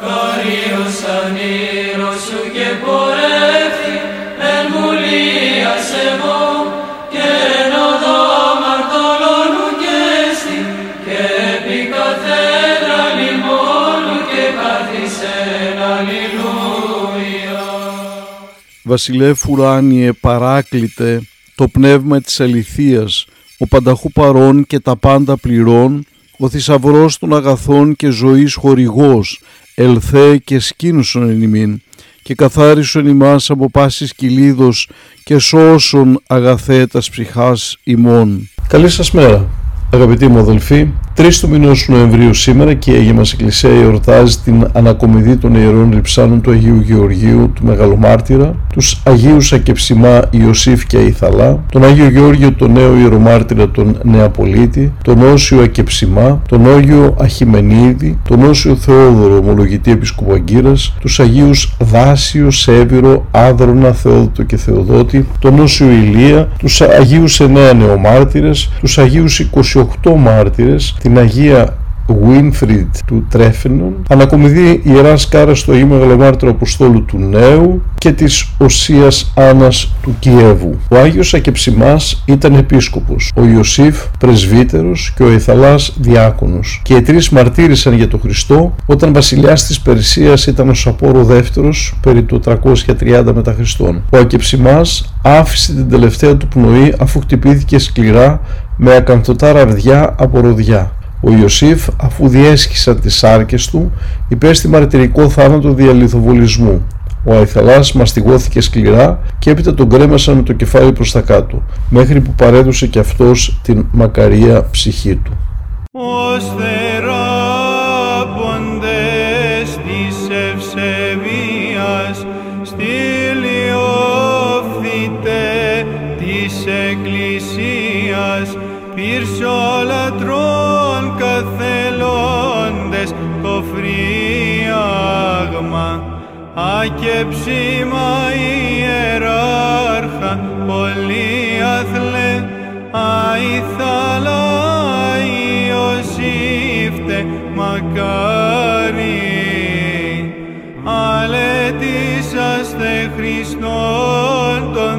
Μακάριος ανήρος σου και πορεύτη εν βουλίας εγώ και εν οδό μαρτωλώνου και στη και επί καθένα λιμόνου και καθισεν αλληλούια. Βασιλεύ ουράνιε παράκλητε το πνεύμα της αληθείας, ο πανταχού παρών και τα πάντα πληρών, ο θησαυρός των αγαθών και ζωής χορηγός, ελθέ και σκήνουσον εν ημίν, και καθάρισον ημάς από πάσης κυλίδος και σώσον αγαθέτας ψυχάς ημών. Καλή σας μέρα. Αγαπητοί μου αδελφοί, 3 του μηνός Νοεμβρίου σήμερα και η Αγία μας Εκκλησία εορτάζει την ανακομιδή των ιερών ρυψάνων του Αγίου Γεωργίου του Μεγαλομάρτυρα, τους Αγίους Ακεψιμά Ιωσήφ και Αϊθαλά, τον Άγιο Γεώργιο τον νέο ιερομάρτυρα τον Νεαπολίτη, τον Όσιο Ακεψιμά, τον Όγιο Αχιμενίδη, τον Όσιο Θεόδωρο Ομολογητή Επισκοπαγκύρας, τους Αγίους Δάσιο, Σέβυρο, Άδρονα, Θεόδοτο και Θεοδότη, τον Όσιο Ηλία, τους Αγίους Εννέα Νεομάρτυρες, τους Αγίους 28 μάρτυρες, την Αγία Winfried του Τρέφενον, ανακομιδεί Ιεράς Σκάρα στο Αγίου Μεγαλομάρτυρο Αποστόλου του Νέου και της Οσίας Άννας του Κιέβου. Ο Άγιος Ακεψιμάς ήταν επίσκοπος, ο Ιωσήφ πρεσβύτερος και ο Ιθαλάς διάκονος και οι τρεις μαρτύρησαν για τον Χριστό όταν βασιλιάς της Περσίας ήταν ο Σαπόρο δεύτερος περί του 330 μετά Χριστόν. Ο Ακεψιμάς άφησε την τελευταία του πνοή αφού χτυπήθηκε σκληρά με ακανθωτά ραβδιά από ροδιά. Ο Ιωσήφ, αφού διέσχισαν τις άρκες του, υπέστη μαρτυρικό θάνατο διαλυθοβολισμού. Ο Αϊθαλάς μαστιγώθηκε σκληρά και έπειτα τον κρέμασαν με το κεφάλι προς τα κάτω, μέχρι που παρέδωσε και αυτός την μακαρία ψυχή του. Ως θεράποντες της ευσεβίας στήλιοφθητε της Εκκλησίας πύρσο λατρών καθελώντες το φρίαγμα ακεψίμα ιεράρχα πολυαθλέ αϊθαλά Ιωσήφτε μακάρι. Αλετήσαστε Χριστόν τον